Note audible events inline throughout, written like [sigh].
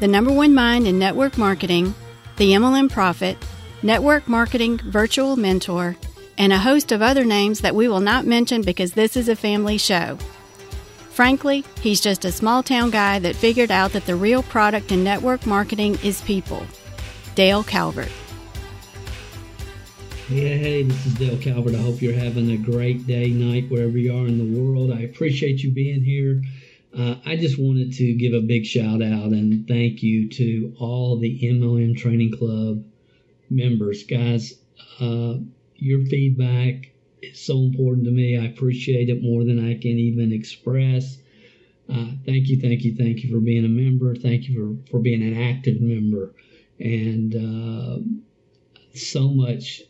the number one mind in network marketing, the MLM Profit, network marketing virtual mentor, and a host of other names that we will not mention because this is a family show. Frankly, he's just a small town guy that figured out that the real product in network marketing is people. Dale Calvert. Hey, hey, this is Dale Calvert. I hope you're having a great day, night, wherever you are in the world. I appreciate you being here. Uh, I just wanted to give a big shout out and thank you to all the MLM Training Club members. Guys, uh, your feedback is so important to me. I appreciate it more than I can even express. Uh, thank you, thank you, thank you for being a member. Thank you for, for being an active member. And uh, so much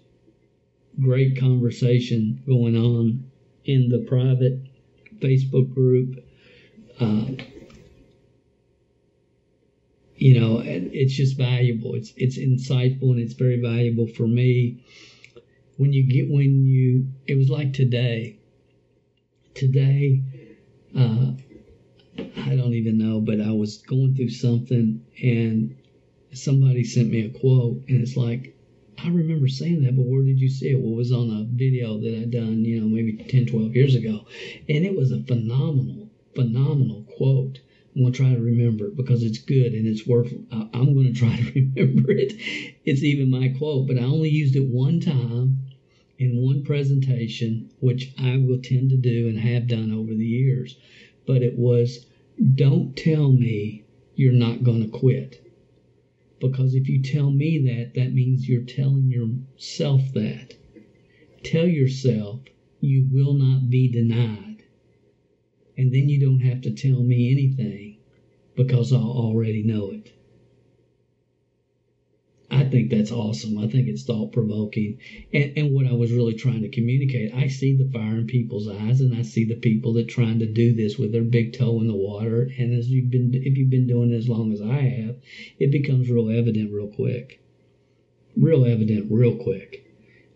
great conversation going on in the private Facebook group um, you know, it's just valuable. It's it's insightful and it's very valuable for me. When you get when you, it was like today. Today, uh, I don't even know, but I was going through something and somebody sent me a quote, and it's like, I remember saying that, but where did you see it? Well, it was on a video that I done, you know, maybe 10, 12 years ago, and it was a phenomenal phenomenal quote. I'm going to try to remember it because it's good and it's worth. I'm going to try to [laughs] remember it. It's even my quote, but I only used it one time in one presentation, which I will tend to do and have done over the years. But it was, don't tell me you're not going to quit. Because if you tell me that, that means you're telling yourself that. Tell yourself you will not be denied and then you don't have to tell me anything because I already know it. I think that's awesome. I think it's thought provoking. And, and what I was really trying to communicate, I see the fire in people's eyes and I see the people that are trying to do this with their big toe in the water. And as you've been, if you've been doing it as long as I have, it becomes real evident real quick. Real evident real quick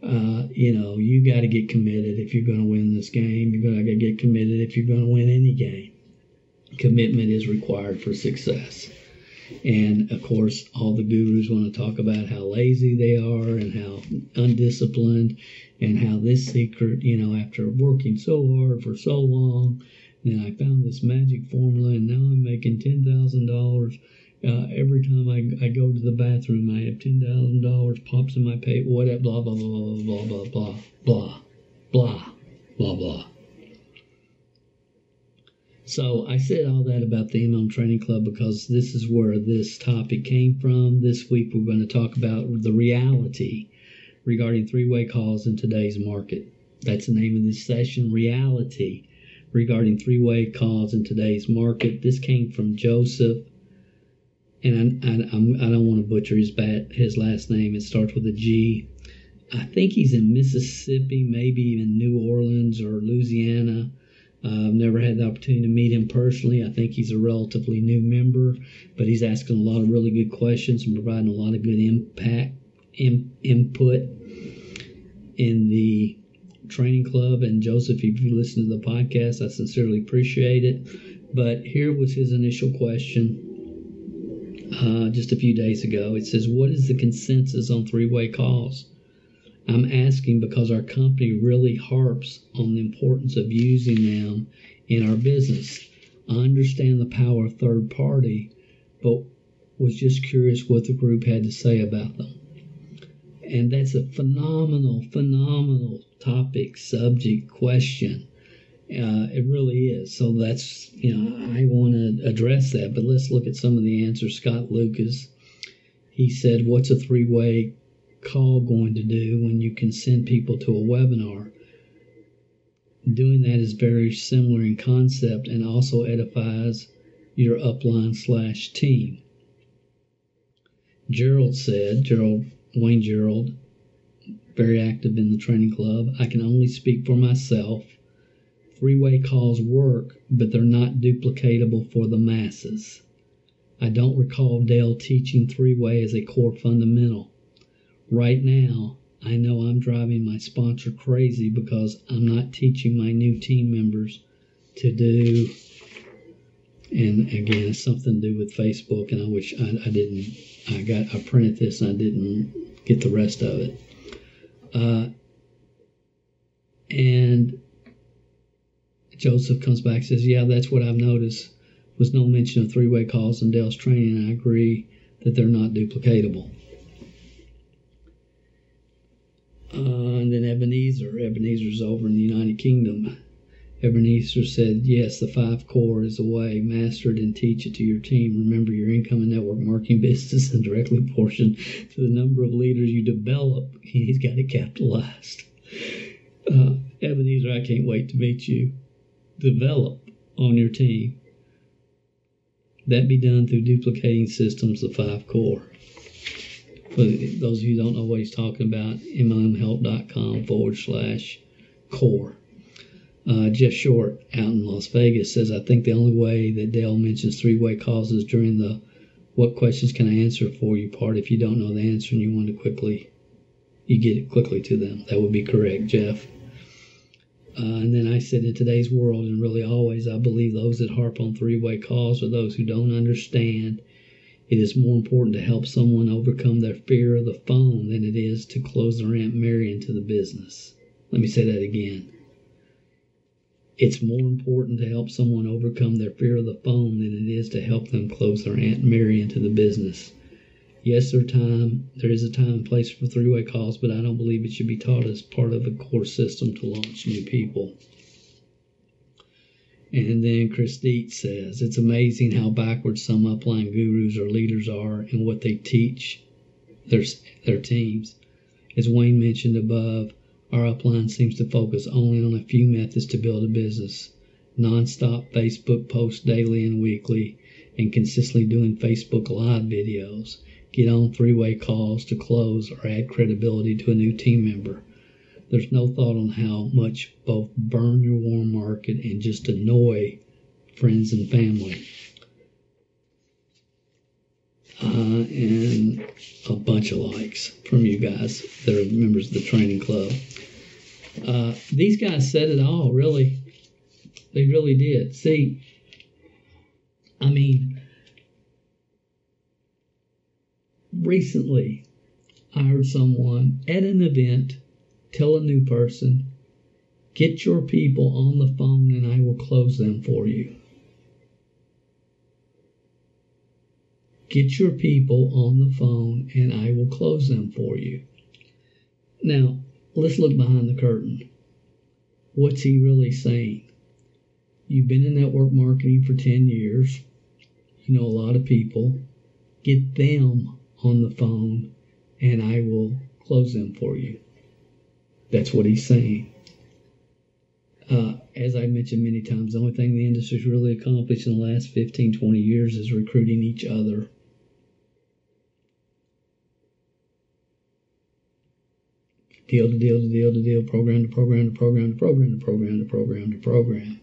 uh, you know, you got to get committed if you're going to win this game. You're going to get committed if you're going to win any game. Commitment is required for success. And of course, all the gurus want to talk about how lazy they are and how undisciplined, and how this secret, you know, after working so hard for so long, then I found this magic formula, and now I'm making ten thousand dollars uh, every time I, I go to the bathroom, I have ten thousand dollars pops in my pay. Whatever, blah blah blah blah blah blah blah blah blah blah. So I said all that about the MLM Training Club because this is where this topic came from. This week we're going to talk about the reality regarding three-way calls in today's market. That's the name of this session, reality regarding three-way calls in today's market. This came from Joseph and I, I, I'm, do not want to butcher his bat, his last name. It starts with a G. I think he's in Mississippi, maybe even New Orleans or Louisiana. Uh, I've never had the opportunity to meet him personally. I think he's a relatively new member, but he's asking a lot of really good questions and providing a lot of good impact in, input in the training club. And Joseph, if you listen to the podcast, I sincerely appreciate it. But here was his initial question uh, just a few days ago. It says, What is the consensus on three way calls? I'm asking because our company really harps on the importance of using them in our business. I understand the power of third party, but was just curious what the group had to say about them. And that's a phenomenal, phenomenal topic, subject, question. Uh, it really is. So that's, you know, I want to address that. But let's look at some of the answers. Scott Lucas, he said, What's a three way call going to do when you can send people to a webinar? Doing that is very similar in concept and also edifies your upline slash team. Gerald said, Gerald Wayne Gerald, very active in the training club. I can only speak for myself. Three way calls work, but they're not duplicatable for the masses. I don't recall Dale teaching three way as a core fundamental. Right now, I know I'm driving my sponsor crazy because I'm not teaching my new team members to do. And again, it's something to do with Facebook, and I wish I, I didn't. I got I printed this and I didn't get the rest of it. Uh, and Joseph comes back and says, "Yeah, that's what I've noticed. Was no mention of three-way calls in Dale's training, I agree that they're not duplicatable." Uh, and then Ebenezer, Ebenezer's over in the United Kingdom. Ebenezer said, Yes, the five core is the way. Master it and teach it to your team. Remember, your income and network marketing [laughs] business is directly proportioned to the number of leaders you develop. [laughs] He's got it capitalized. Uh, Ebenezer, I can't wait to meet you. Develop on your team. That be done through duplicating systems, of five core. For those of you who don't know what he's talking about, mlmhelp.com forward slash core. Uh, Jeff Short out in Las Vegas says, I think the only way that Dale mentions three way calls is during the what questions can I answer for you part if you don't know the answer and you want to quickly, you get it quickly to them. That would be correct, Jeff. Uh, and then I said, in today's world, and really always, I believe those that harp on three way calls are those who don't understand it is more important to help someone overcome their fear of the phone than it is to close their Aunt Mary into the business. Let me say that again. It's more important to help someone overcome their fear of the phone than it is to help them close their Aunt Mary into the business. Yes, there time there is a time and place for three-way calls, but I don't believe it should be taught as part of a core system to launch new people. And then Chris Dietz says, It's amazing how backwards some upline gurus or leaders are in what they teach their, their teams. As Wayne mentioned above, our upline seems to focus only on a few methods to build a business. Non-stop Facebook posts daily and weekly, and consistently doing Facebook Live videos. Get on three-way calls to close or add credibility to a new team member there's no thought on how much both burn your warm market and just annoy friends and family. Uh, and a bunch of likes from you guys that are members of the training club. Uh, these guys said it all, really. They really did. See, I mean, recently I heard someone at an event tell a new person, get your people on the phone and I will close them for you. Get your people on the phone and I will close them for you. Now, let's look behind the curtain. What's he really saying? You've been in network marketing for 10 years. You know a lot of people. Get them on the phone and I will close them for you. That's what he's saying. Uh, as I mentioned many times, the only thing the industry's really accomplished in the last 15, 20 years is recruiting each other. Deal to deal to deal to deal, program to program to program to program to program to program to program.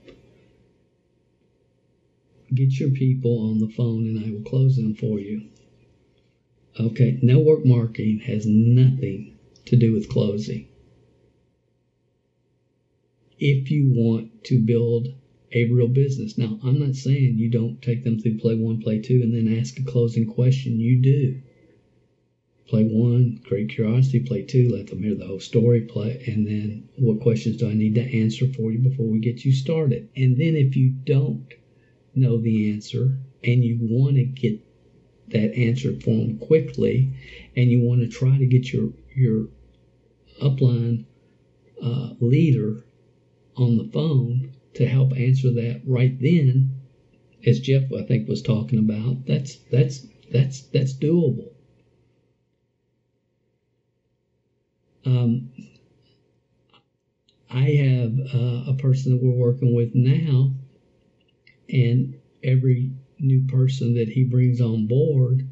Get your people on the phone and I will close them for you. Okay, network marketing has nothing to do with closing if you want to build a real business. Now, I'm not saying you don't take them through play one, play two, and then ask a closing question. You do. Play one, create curiosity. Play two, let them hear the whole story. Play, and then what questions do I need to answer for you before we get you started? And then if you don't know the answer and you want to get that answer for them quickly, and you want to try to get your your upline uh, leader on the phone to help answer that right then, as Jeff I think was talking about, that's that's that's that's doable. Um, I have uh, a person that we're working with now, and every new person that he brings on board,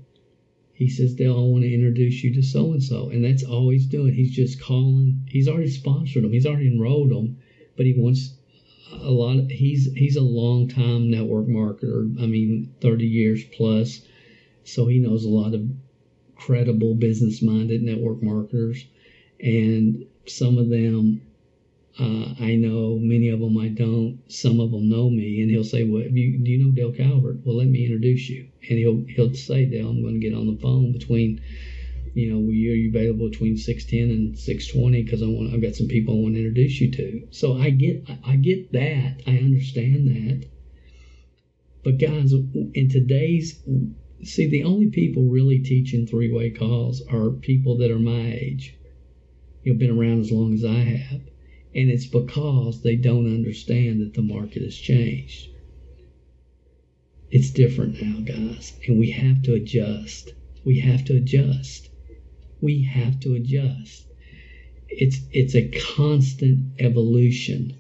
he says, Dale, I want to introduce you to so and so. And that's all he's doing. He's just calling. He's already sponsored them, he's already enrolled them, but he wants a lot of, he's he's a long time network marketer. I mean, 30 years plus. So he knows a lot of credible business minded network marketers. And some of them uh, I know many of them I don't. Some of them know me, and he'll say, "Well, you, do you know Dale Calvert? Well, let me introduce you." And he'll he'll say, "Dale, I'm going to get on the phone between, you know, are you available between 6:10 and 6:20 because I want I've got some people I want to introduce you to." So I get I get that. I understand that. But guys, in today's see, the only people really teaching three-way calls are people that are my age. You've been around as long as I have and it's because they don't understand that the market has changed. It's different now, guys, and we have to adjust. We have to adjust. We have to adjust. It's it's a constant evolution.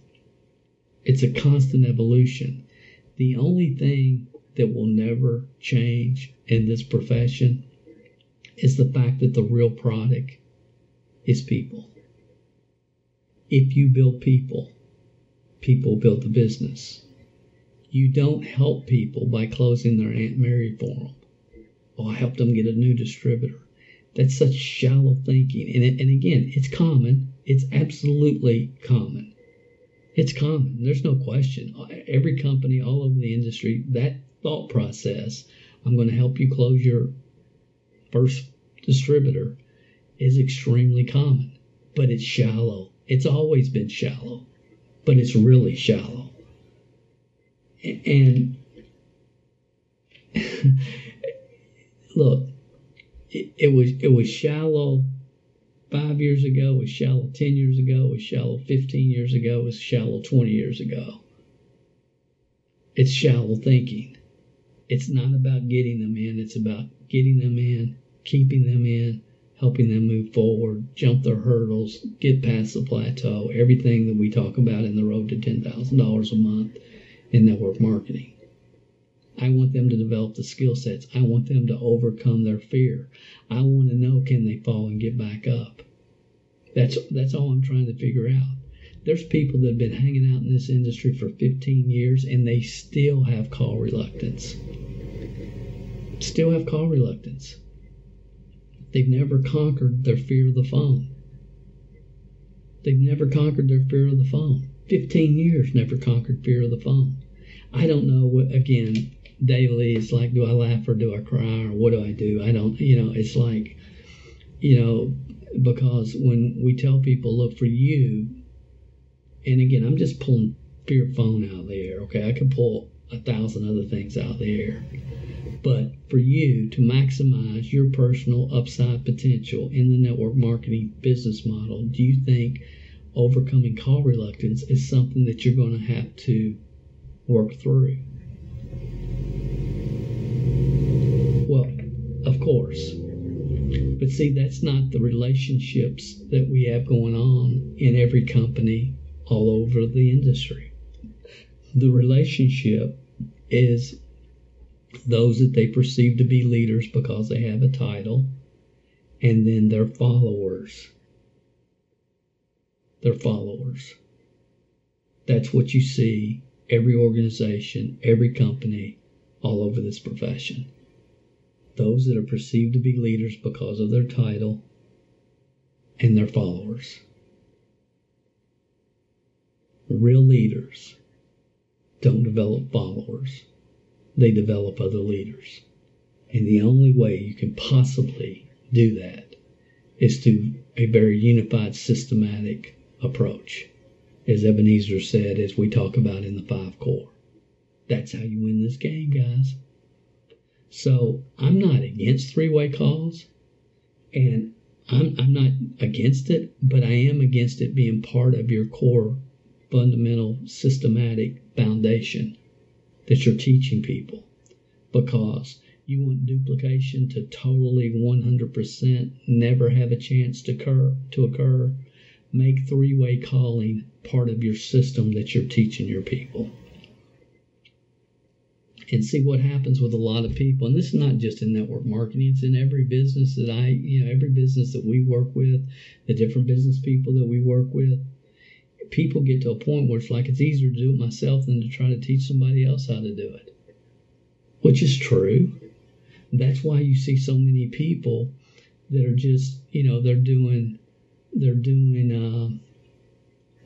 It's a constant evolution. The only thing that will never change in this profession is the fact that the real product is people. If you build people, people build the business. You don't help people by closing their Aunt Mary for them. Oh, I helped them get a new distributor. That's such shallow thinking. And, it, and again, it's common. It's absolutely common. It's common. There's no question. Every company all over the industry, that thought process, I'm going to help you close your first distributor, is extremely common, but it's shallow. It's always been shallow, but it's really shallow. And [laughs] look, it, it, was it was shallow five years ago, it was shallow ten years ago, it was shallow fifteen years ago, it was shallow twenty years ago. It's shallow thinking. It's not about getting them in, it's about getting them in, keeping them in, helping them move forward, jump their hurdles, get past the plateau, everything that we talk about in the road to $10,000 a month in network marketing. I want them to develop the skill sets. I want them to overcome their fear. I want to know can they fall and get back up. That's that's all I'm trying to figure out. There's people that have been hanging out in this industry for 15 years and they still have call reluctance. Still have call reluctance. They've never conquered their fear of the phone. They've never conquered their fear of the phone. 15 years never conquered fear of the phone. I don't know what, again, daily it's like, do I laugh or do I cry or what do I do? I don't, you know, it's like, you know, because when we tell people, look, for you, and again, I'm just pulling fear phone out there, okay? I could pull a thousand other things out there. But for you to maximize your personal upside potential in the network marketing business model, do you think overcoming call reluctance is something that you're going to have to work through? Well, of course. But see, that's not the relationships that we have going on in every company all over the industry. The relationship is those that they perceive to be leaders because they have a title, and then their followers. Their followers. That's what you see every organization, every company, all over this profession. Those that are perceived to be leaders because of their title and their followers. Real leaders don't develop followers they develop other leaders. And the only way you can possibly do that is through a very unified, systematic approach, as Ebenezer said, as we talk about in the five core. That's how you win this game, guys. So I'm not against three way calls, and I'm, I'm not against it, but I am against it being part of your core, fundamental, systematic foundation that you're teaching people because you want duplication to totally 100% never have a chance to occur, to occur. Make three way calling part of your system that you're teaching your people. and see what happens with a lot of people. And this is not just in network marketing; it's in every business that I, you know, every business that we work with, the different business people that we work with. People get to a point where it's like it's easier to do it myself than to try to teach somebody else how to do it, which is true. That's why you see so many people that are just, you know, they're doing, they're doing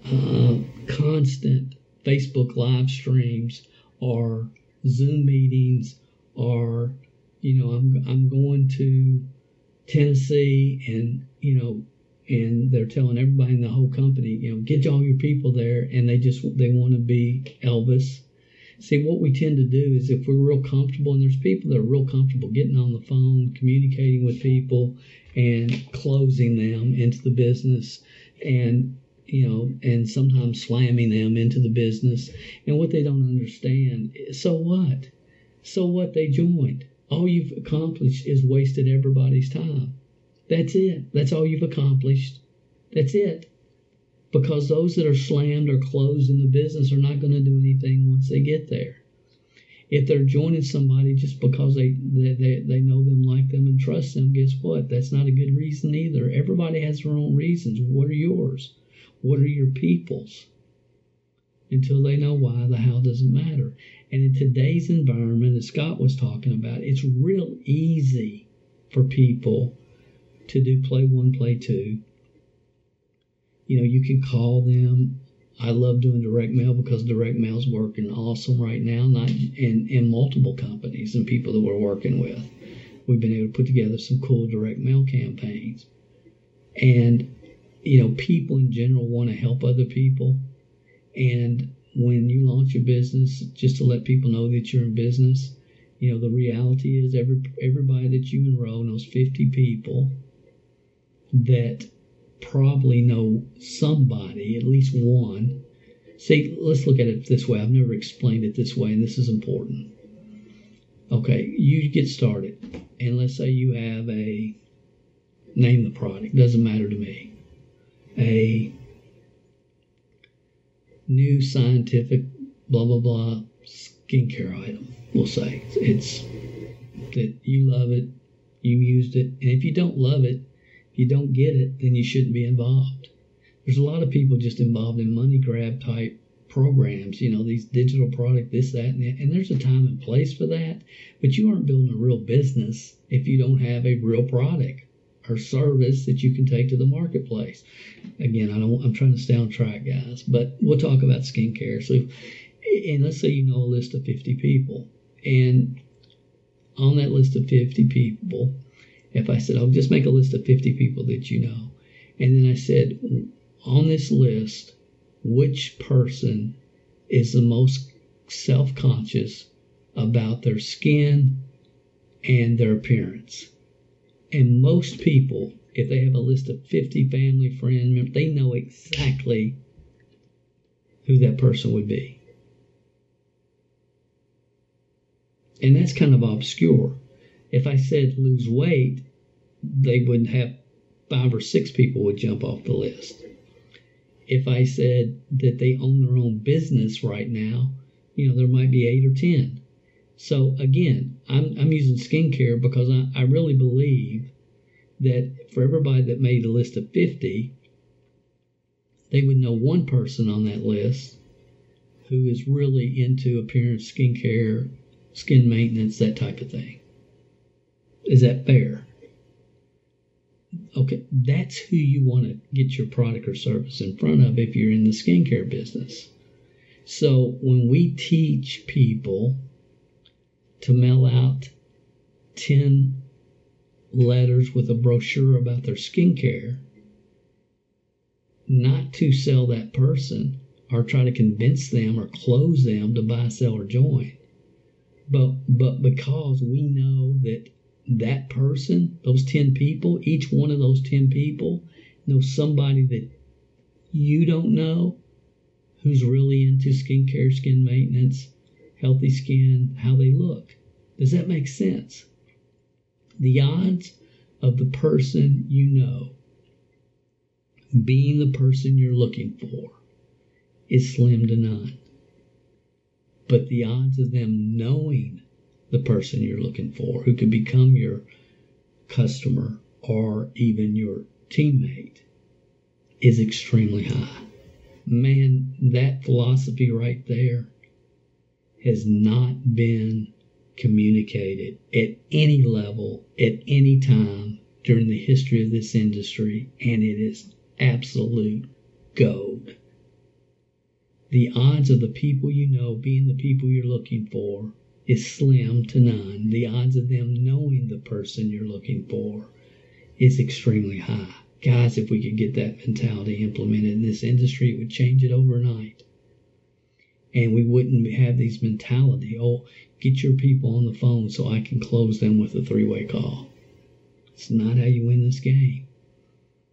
uh, uh, constant Facebook live streams or Zoom meetings or, you know, I'm, I'm going to Tennessee and, you know, and they're telling everybody in the whole company, you know, get all your people there and they just, they want to be Elvis. See, what we tend to do is if we're real comfortable, and there's people that are real comfortable getting on the phone, communicating with people, and closing them into the business, and you know, and sometimes slamming them into the business. And what they don't understand, so what? So what they joined? All you've accomplished is wasted everybody's time. That's it. That's all you've accomplished. That's it. Because those that are slammed or closed in the business are not going to do anything once they get there. If they're joining somebody just because they, they, they, they know them, like them, and trust them, guess what? That's not a good reason either. Everybody has their own reasons. What are yours? What are your people's? Until they know why, the how doesn't matter. And in today's environment, as Scott was talking about, it's real easy for people to do play one, play two. You know, you can call them. I love doing direct mail because direct mail is working awesome right now, not in, in multiple companies and people that we're working with. We've been able to put together some cool direct mail campaigns. And you know, people in general want to help other people. And when you launch a business, just to let people know that you're in business, you know, the reality is every everybody that you enroll knows 50 people that probably know somebody, at least one. See, let's look at it this way. I've never explained it this way, and this is important. Okay, you get started, and let's say you have a name the product, doesn't matter to me a new scientific blah blah blah skincare item. We'll say it's that you love it, you used it, and if you don't love it, you don't get it, then you shouldn't be involved. There's a lot of people just involved in money grab type programs, you know, these digital product, this, that, and that. And there's a time and place for that, but you aren't building a real business if you don't have a real product or service that you can take to the marketplace. Again, I don't. I'm trying to stay on track, guys, but we'll talk about skincare. So, and let's say you know a list of 50 people, and on that list of 50 people, if I said, "I'll just make a list of 50 people that you know," and then I said, on this list, which person is the most self-conscious about their skin and their appearance? And most people, if they have a list of 50 family friend members, they know exactly who that person would be. And that's kind of obscure. If I said lose weight, they wouldn't have five or six people would jump off the list. If I said that they own their own business right now, you know, there might be eight or 10. So again, I'm, I'm using skincare because I, I really believe that for everybody that made a list of 50, they would know one person on that list who is really into appearance, skincare, skin maintenance, that type of thing. Is that fair? Okay, that's who you want to get your product or service in front of if you're in the skincare business. So when we teach people to mail out 10 letters with a brochure about their skincare, not to sell that person or try to convince them or close them to buy, sell, or join, but but because we know that that person, those 10 people, each one of those 10 people knows somebody that you don't know who's really into skincare, skin maintenance, healthy skin, how they look. Does that make sense? The odds of the person you know being the person you're looking for is slim to none. But the odds of them knowing the person you're looking for, who could become your customer or even your teammate, is extremely high. Man, that philosophy right there has not been communicated at any level, at any time during the history of this industry, and it is absolute gold. The odds of the people you know being the people you're looking for is slim to none. The odds of them knowing the person you're looking for is extremely high. Guys, if we could get that mentality implemented in this industry, it would change it overnight. And we wouldn't have these mentality, oh, get your people on the phone so I can close them with a three-way call. It's not how you win this game.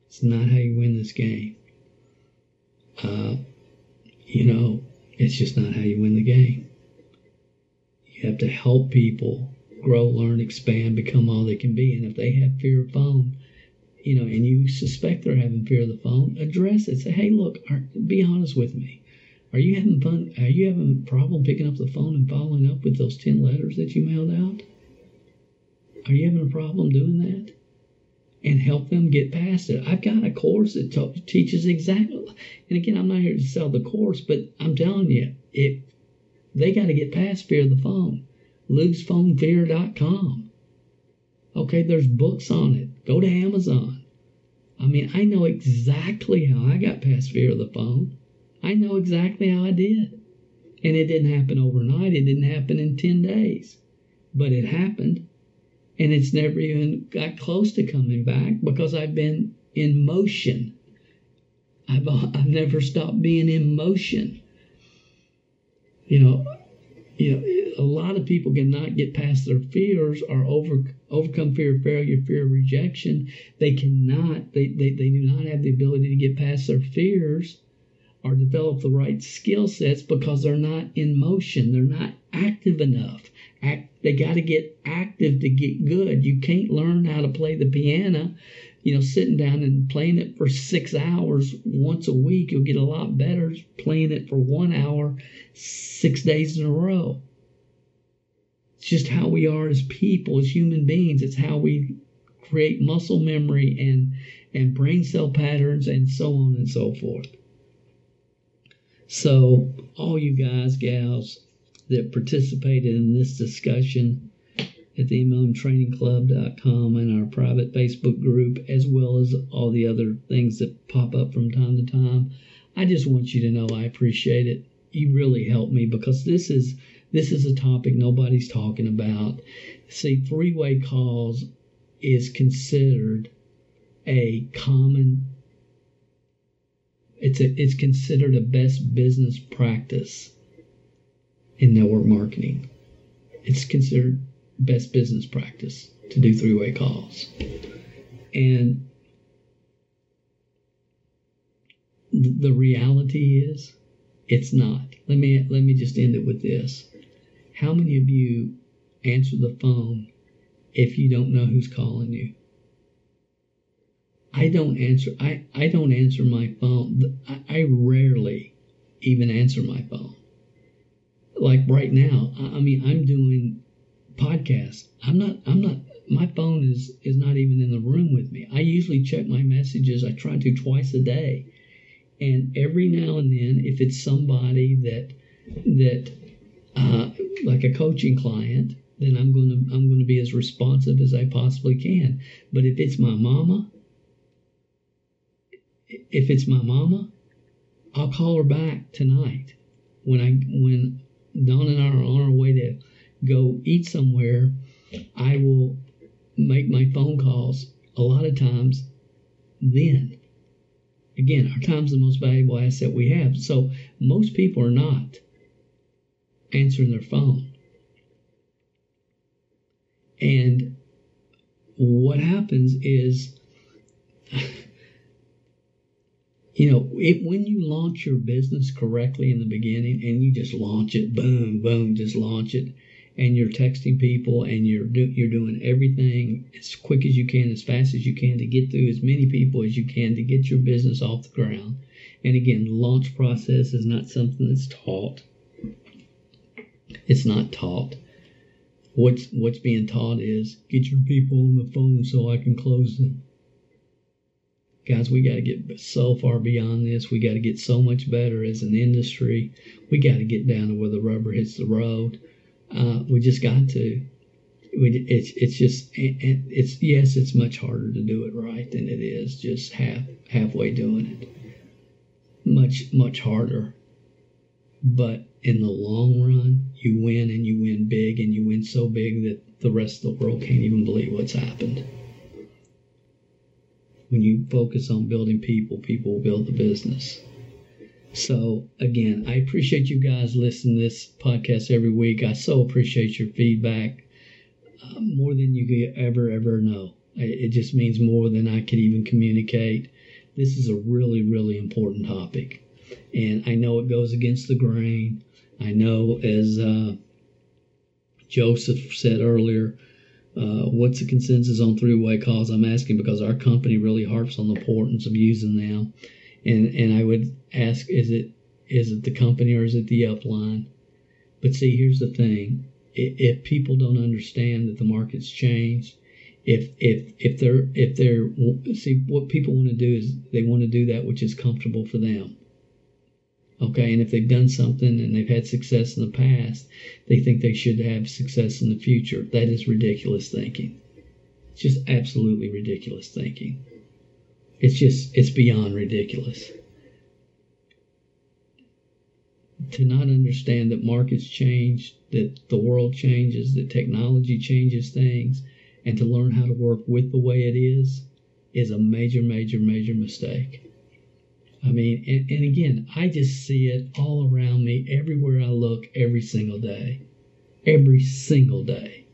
It's not how you win this game. Uh, you know, it's just not how you win the game. You have to help people grow, learn, expand, become all they can be. And if they have fear of phone, you know, and you suspect they're having fear of the phone, address it. Say, hey, look, be honest with me. Are you having fun? Are you having a problem picking up the phone and following up with those 10 letters that you mailed out? Are you having a problem doing that? And help them get past it. I've got a course that t- teaches exactly. And again, I'm not here to sell the course, but I'm telling you, it they got to get past fear of the phone. LosePhoneFear.com. Okay, there's books on it. Go to Amazon. I mean, I know exactly how I got past fear of the phone. I know exactly how I did. And it didn't happen overnight. It didn't happen in 10 days. But it happened. And it's never even got close to coming back because I've been in motion. I've, [laughs] I've never stopped being in motion. You know, you know, a lot of people cannot get past their fears or over overcome fear of failure, fear of rejection. They cannot, they, they, they do not have the ability to get past their fears or develop the right skill sets because they're not in motion. They're not active enough. Act, they got to get active to get good. You can't learn how to play the piano, you know, sitting down and playing it for six hours once a week. You'll get a lot better playing it for one hour, six days in a row. It's just how we are as people, as human beings. It's how we create muscle memory and and brain cell patterns and so on and so forth. So, all you guys, gals that participated in this discussion at the MLMtrainingclub.com and our private Facebook group, as well as all the other things that pop up from time to time, I just want you to know I appreciate it. You really help me because this is this is a topic nobody's talking about. See, three-way calls is considered a common it's a, it's considered a best business practice in network marketing. It's considered best business practice to do three-way calls. And the reality is it's not. Let me let me just end it with this. How many of you answer the phone if you don't know who's calling you? I don't answer. I, I don't answer my phone. I, I rarely even answer my phone. Like right now, I, I mean, I'm doing podcasts. I'm not. I'm not. My phone is is not even in the room with me. I usually check my messages. I try to twice a day, and every now and then, if it's somebody that that uh, like a coaching client, then I'm going to I'm going to be as responsive as I possibly can. But if it's my mama if it's my mama, I'll call her back tonight when I when Dawn and I are on our way to go eat somewhere. I will make my phone calls a lot of times then. Again, our time's the most valuable asset we have. So most people are not answering their phone. And what happens is you know, it, when you launch your business correctly in the beginning and you just launch it, boom, boom, just launch it, and you're texting people and you're do, you're doing everything as quick as you can, as fast as you can to get through as many people as you can to get your business off the ground. And again, launch process is not something that's taught. It's not taught. what's what's being taught is get your people on the phone so I can close them. Guys, we got to get so far beyond this. We got to get so much better as an industry. We got to get down to where the rubber hits the road. Uh, we just got to. We, it's it's just it's yes, it's much harder to do it right than it is just half halfway doing it. Much much harder. But in the long run, you win and you win big and you win so big that the rest of the world can't even believe what's happened when you focus on building people, people will build the business. So again, I appreciate you guys listening to this podcast every week. I so appreciate your feedback uh, more than you could ever ever know. It just means more than I could even communicate. This is a really really important topic, and I know it goes against the grain. I know, as uh, Joseph said earlier, uh, what's the consensus on three-way calls? I'm asking because our company really harps on the importance of using them, and and I would ask, is it is it the company or is it the upline? But see, here's the thing: if people don't understand that the market's changed, if if if they're if they're see what people want to do is they want to do that which is comfortable for them. Okay, and if they've done something and they've had success in the past, they think they should have success in the future. That is ridiculous thinking. It's just absolutely ridiculous thinking. It's just, it's beyond ridiculous. To not understand that markets change, that the world changes, that technology changes things, and to learn how to work with the way it is, is a major, major, major mistake. I mean, and, and again, I just see it all around me, everywhere I look, every single day. Every single day.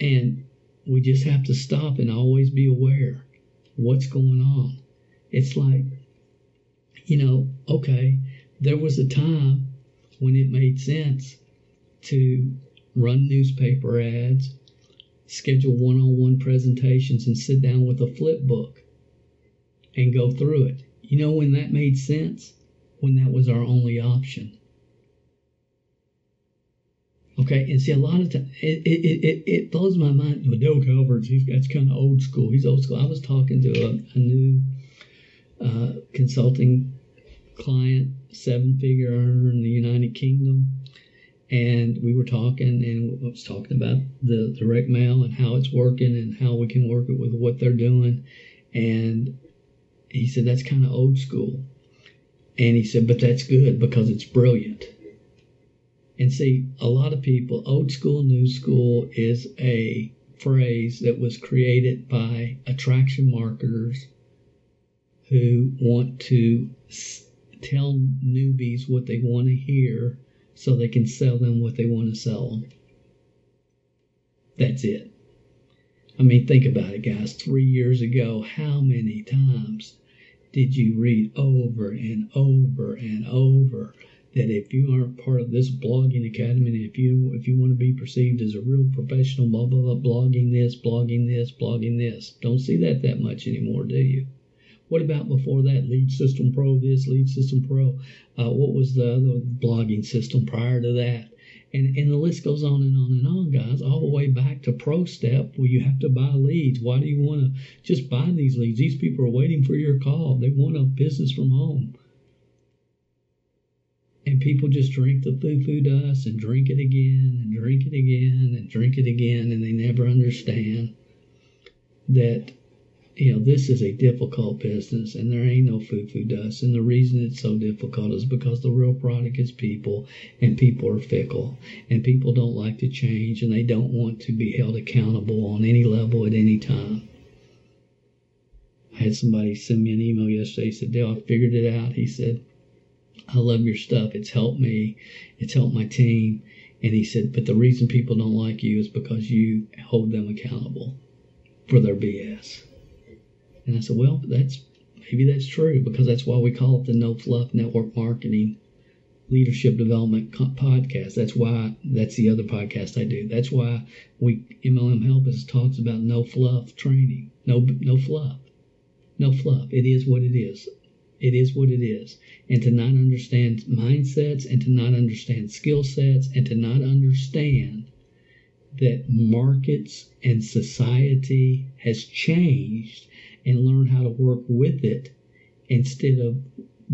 And we just have to stop and always be aware what's going on. It's like, you know, okay, there was a time when it made sense to run newspaper ads, schedule one on one presentations, and sit down with a flip book and go through it. You know when that made sense? When that was our only option. Okay, and see, a lot of times it, it, it, it blows my mind. Dale Calvert's, he's that's kind of old school. He's old school. I was talking to a, a new uh, consulting client, seven figure earner in the United Kingdom, and we were talking and I was talking about the direct mail and how it's working and how we can work it with what they're doing. And he said, that's kind of old school. And he said, but that's good because it's brilliant. And see, a lot of people, old school, new school is a phrase that was created by attraction marketers who want to tell newbies what they want to hear so they can sell them what they want to sell them. That's it. I mean, think about it, guys. Three years ago, how many times did you read over and over and over that if you aren't part of this blogging academy if you if you want to be perceived as a real professional blah blah blah blogging this blogging this blogging this don't see that that much anymore do you what about before that lead system pro this lead system pro uh, what was the other blogging system prior to that and, and the list goes on and on and on, guys, all the way back to Pro Step where you have to buy leads. Why do you want to just buy these leads? These people are waiting for your call. They want a business from home. And people just drink the foo foo dust and drink it again and drink it again and drink it again, and they never understand that you know, this is a difficult business and there ain't no foo foo dust. And the reason it's so difficult is because the real product is people and people are fickle and people don't like to change and they don't want to be held accountable on any level at any time. I had somebody send me an email yesterday. He said, Dale, I figured it out. He said, I love your stuff. It's helped me. It's helped my team. And he said, but the reason people don't like you is because you hold them accountable for their BS. And I said, well, that's maybe that's true because that's why we call it the No Fluff Network Marketing Leadership Development Podcast. That's why that's the other podcast I do. That's why we MLM Help us talks about no fluff training. No no fluff. No fluff. It is what it is. It is what it is. And to not understand mindsets and to not understand skill sets and to not understand that markets and society has changed and learn how to work with it instead of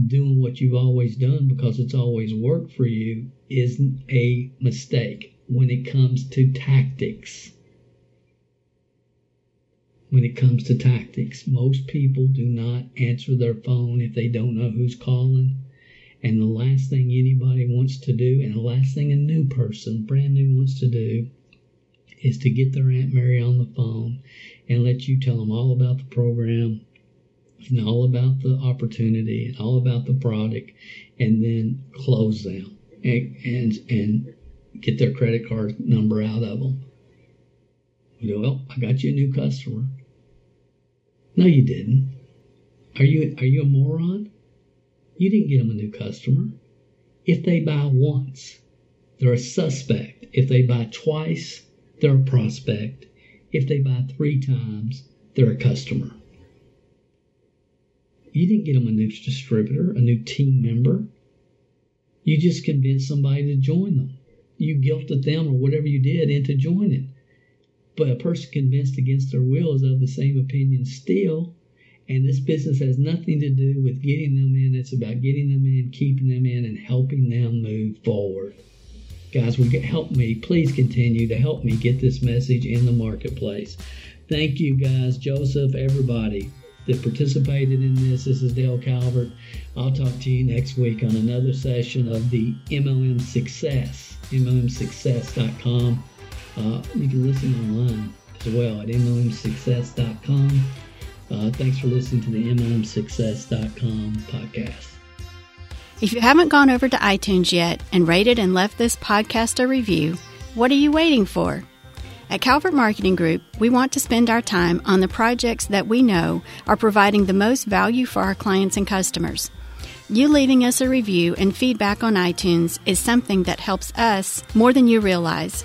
doing what you've always done because it's always worked for you is a mistake when it comes to tactics. When it comes to tactics, most people do not answer their phone if they don't know who's calling. And the last thing anybody wants to do, and the last thing a new person, brand new, wants to do, is to get their Aunt Mary on the phone and let you tell them all about the program and all about the opportunity and all about the product and then close them and, and, and get their credit card number out of them. Well, I got you a new customer. No, you didn't. Are you are you a moron? You didn't get them a new customer. If they buy once, they're a suspect. If they buy twice, they're a prospect. If they buy three times, they're a customer. You didn't get them a new distributor, a new team member. You just convinced somebody to join them. You guilted them or whatever you did into joining. But a person convinced against their will is of the same opinion still. And this business has nothing to do with getting them in. It's about getting them in, keeping them in, and helping them move forward guys would help me, please continue to help me get this message in the marketplace. Thank you, guys, Joseph, everybody that participated in this. This is Dale Calvert. I'll talk to you next week on another session of the MLM Success, MLMSuccess.com. Uh, you can listen online as well at MLMSuccess.com. Uh, thanks for listening to the MLMSuccess.com podcast. If you haven't gone over to iTunes yet and rated and left this podcast a review, what are you waiting for? At Calvert Marketing Group, we want to spend our time on the projects that we know are providing the most value for our clients and customers. You leaving us a review and feedback on iTunes is something that helps us more than you realize.